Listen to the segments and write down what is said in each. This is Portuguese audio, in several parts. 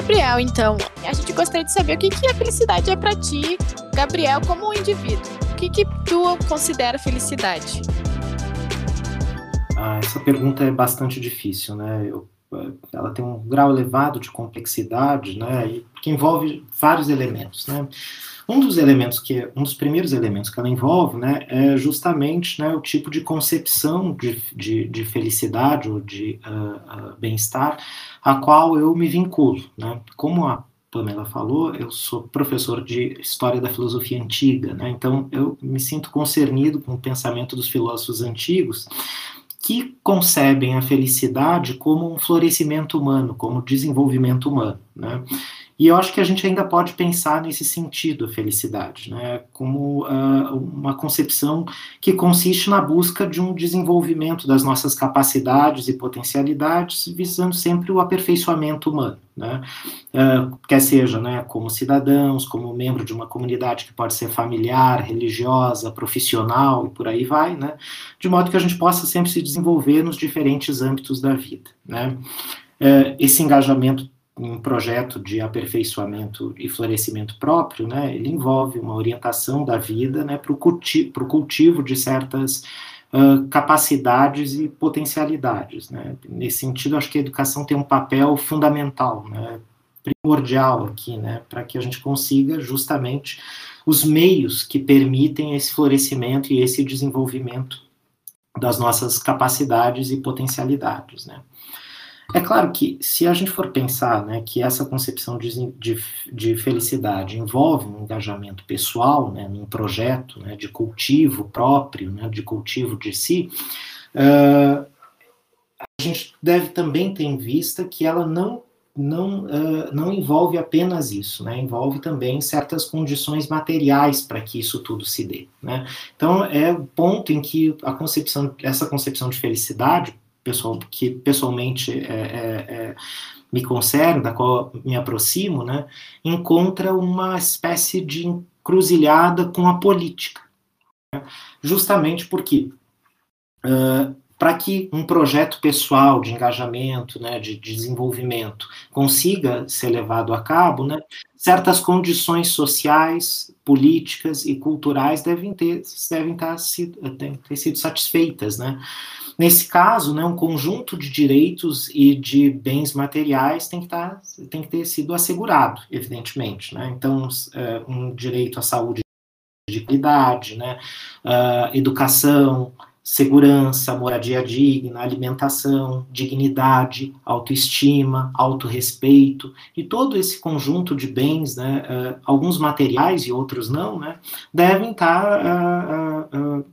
Gabriel, então, a gente gostaria de saber o que, que a felicidade é para ti, Gabriel, como um indivíduo. O que, que tu considera felicidade? Ah, essa pergunta é bastante difícil, né? Eu, ela tem um grau elevado de complexidade, né? que envolve vários elementos, né? Um dos elementos que, um dos primeiros elementos que ela envolve, né, é justamente né, o tipo de concepção de, de, de felicidade ou de uh, uh, bem-estar a qual eu me vinculo, né? Como a Pamela falou, eu sou professor de História da Filosofia Antiga, né? Então eu me sinto concernido com o pensamento dos filósofos antigos que concebem a felicidade como um florescimento humano, como desenvolvimento humano, né? E eu acho que a gente ainda pode pensar nesse sentido a felicidade, né, como uh, uma concepção que consiste na busca de um desenvolvimento das nossas capacidades e potencialidades, visando sempre o aperfeiçoamento humano, né, uh, quer seja, né, como cidadãos, como membro de uma comunidade que pode ser familiar, religiosa, profissional e por aí vai, né, de modo que a gente possa sempre se desenvolver nos diferentes âmbitos da vida, né. Uh, esse engajamento um projeto de aperfeiçoamento e florescimento próprio, né, ele envolve uma orientação da vida né, para o culti cultivo de certas uh, capacidades e potencialidades. Né. Nesse sentido, acho que a educação tem um papel fundamental, né, primordial aqui, né, para que a gente consiga justamente os meios que permitem esse florescimento e esse desenvolvimento das nossas capacidades e potencialidades, né. É claro que, se a gente for pensar né, que essa concepção de, de, de, felicidade envolve um engajamento pessoal, né, num projeto né, de cultivo próprio, né, de cultivo de si, uh, a gente deve também ter em vista que ela não não, uh, não envolve apenas isso, né? envolve também certas condições materiais para que isso tudo se dê. Né? Então, é o ponto em que a concepção, essa concepção de felicidade pessoal, que pessoalmente é, é, é, me concerne, da qual me aproximo, né, encontra uma espécie de encruzilhada com a política. Né, justamente porque, uh, para que um projeto pessoal de engajamento, né, de, de, desenvolvimento, consiga ser levado a cabo, né, certas condições sociais, políticas e culturais devem ter, devem estar, devem ter sido satisfeitas. Né? Nesse caso, né, um conjunto de direitos e de bens materiais tem que, tá, tem que ter sido assegurado, evidentemente. Né? Então, é, um direito à saúde de qualidade, né, uh, educação, segurança, moradia digna, alimentação, dignidade, autoestima, autorrespeito e todo esse conjunto de bens, né, uh, alguns materiais e outros não, né, devem estar tá, uh,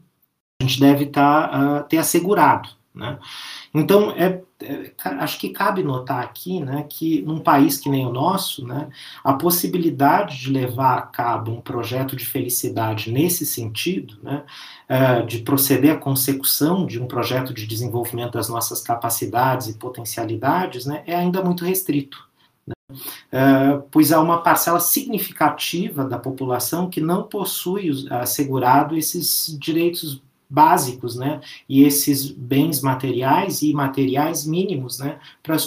a gente deve tá, uh, ter assegurado. Né? Então, é, é, acho que cabe notar aqui né, que num país que nem o nosso, né, a possibilidade de levar a cabo um projeto de felicidade nesse sentido, né, uh, de proceder à consecução de um projeto de desenvolvimento das nossas capacidades e potencialidades, né, é ainda muito restrito. Uh, pois há uma parcela significativa da população que não possui assegurado esses direitos básicos, né? E esses bens materiais e imateriais mínimos, né? Para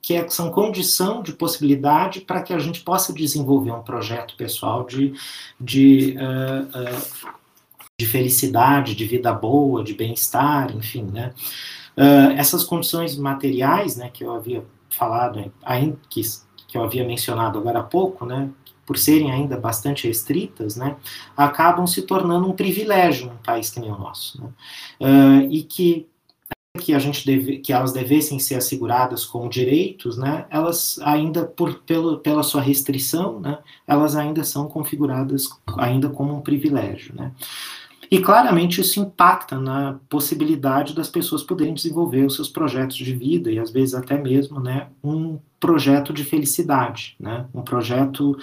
que é, são condição de possibilidade para que a gente possa desenvolver um projeto pessoal de, de, uh, uh, de felicidade, de vida boa, de bem-estar, enfim, né? Uh, essas condições materiais, né, que eu havia falado, que, que eu havia mencionado agora há pouco, né, por serem ainda bastante restritas, né, acabam se tornando um privilégio num país que nem o nosso, né, uh, e que que a gente deve, que elas devessem ser asseguradas como direitos, né, elas ainda por pelo, pela sua restrição, né, elas ainda são configuradas ainda como um privilégio, né. E claramente isso impacta na possibilidade das pessoas poderem desenvolver os seus projetos de vida e às vezes até mesmo, né, um projeto de felicidade, né, um projeto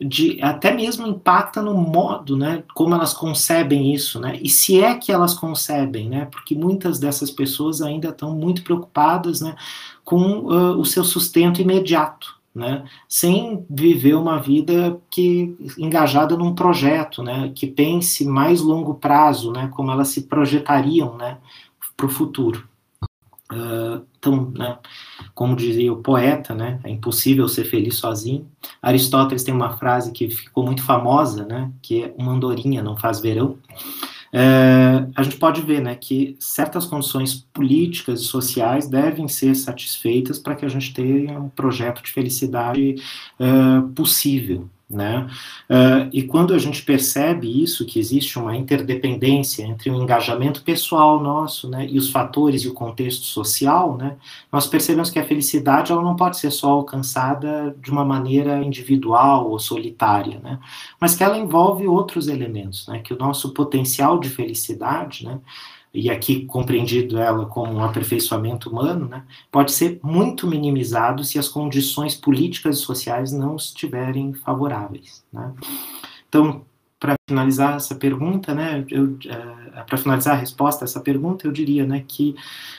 de até mesmo impacta no modo, né, como elas concebem isso, né, e se é que elas concebem, né, porque muitas dessas pessoas ainda estão muito preocupadas, né, com uh, o seu sustento imediato, né, sem viver uma vida que engajada num projeto, né, que pense mais longo prazo, né, como elas se projetariam, né, para o futuro. Então, né, como dizia o poeta, né, é impossível ser feliz sozinho. Aristóteles tem uma frase que ficou muito famosa, né, que é uma andorinha não faz verão. É, a gente pode ver né, que certas condições políticas e sociais devem ser satisfeitas para que a gente tenha um projeto de felicidade é, possível. Né? Uh, e quando a gente percebe isso, que existe uma interdependência entre o engajamento pessoal nosso né, e os fatores e o contexto social, né, nós percebemos que a felicidade ela não pode ser só alcançada de uma maneira individual ou solitária, né, mas que ela envolve outros elementos, né, que o nosso potencial de felicidade, né, e aqui compreendido ela como um aperfeiçoamento humano, né, pode ser muito minimizado se as condições políticas e sociais não estiverem favoráveis. Né. Então, para finalizar essa pergunta, né, é, para finalizar a resposta a essa pergunta, eu diria, né, que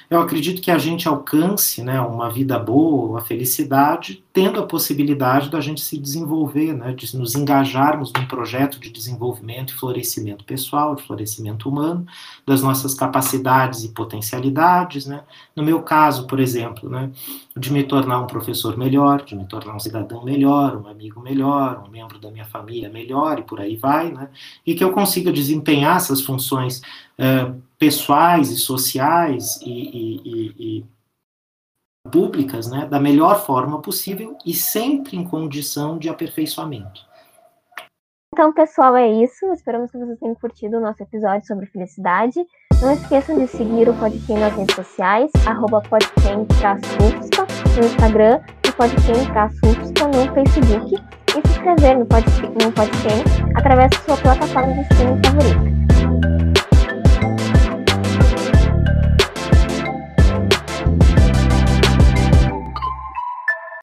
eu acredito que a gente alcance, né, uma vida boa, a felicidade, tendo a possibilidade da gente se desenvolver, né, de nos engajarmos num projeto de desenvolvimento e florescimento pessoal, de florescimento humano, das nossas capacidades e potencialidades, né. No meu caso, por exemplo, né, de me tornar um professor melhor, de me tornar um cidadão melhor, um amigo melhor, um membro da minha família melhor e por aí vai, né? E que eu consiga desempenhar essas funções uh, pessoais e sociais e, e, e, e, públicas, né, da melhor forma possível e sempre em condição de aperfeiçoamento. Então, pessoal, é isso. Esperamos que vocês tenham curtido o nosso episódio sobre felicidade. Não esqueçam de seguir o Podcast nas redes sociais, arroba no Instagram e podcast no Facebook inscrever no Podcast, no podcast através da sua plataforma de streaming favorita.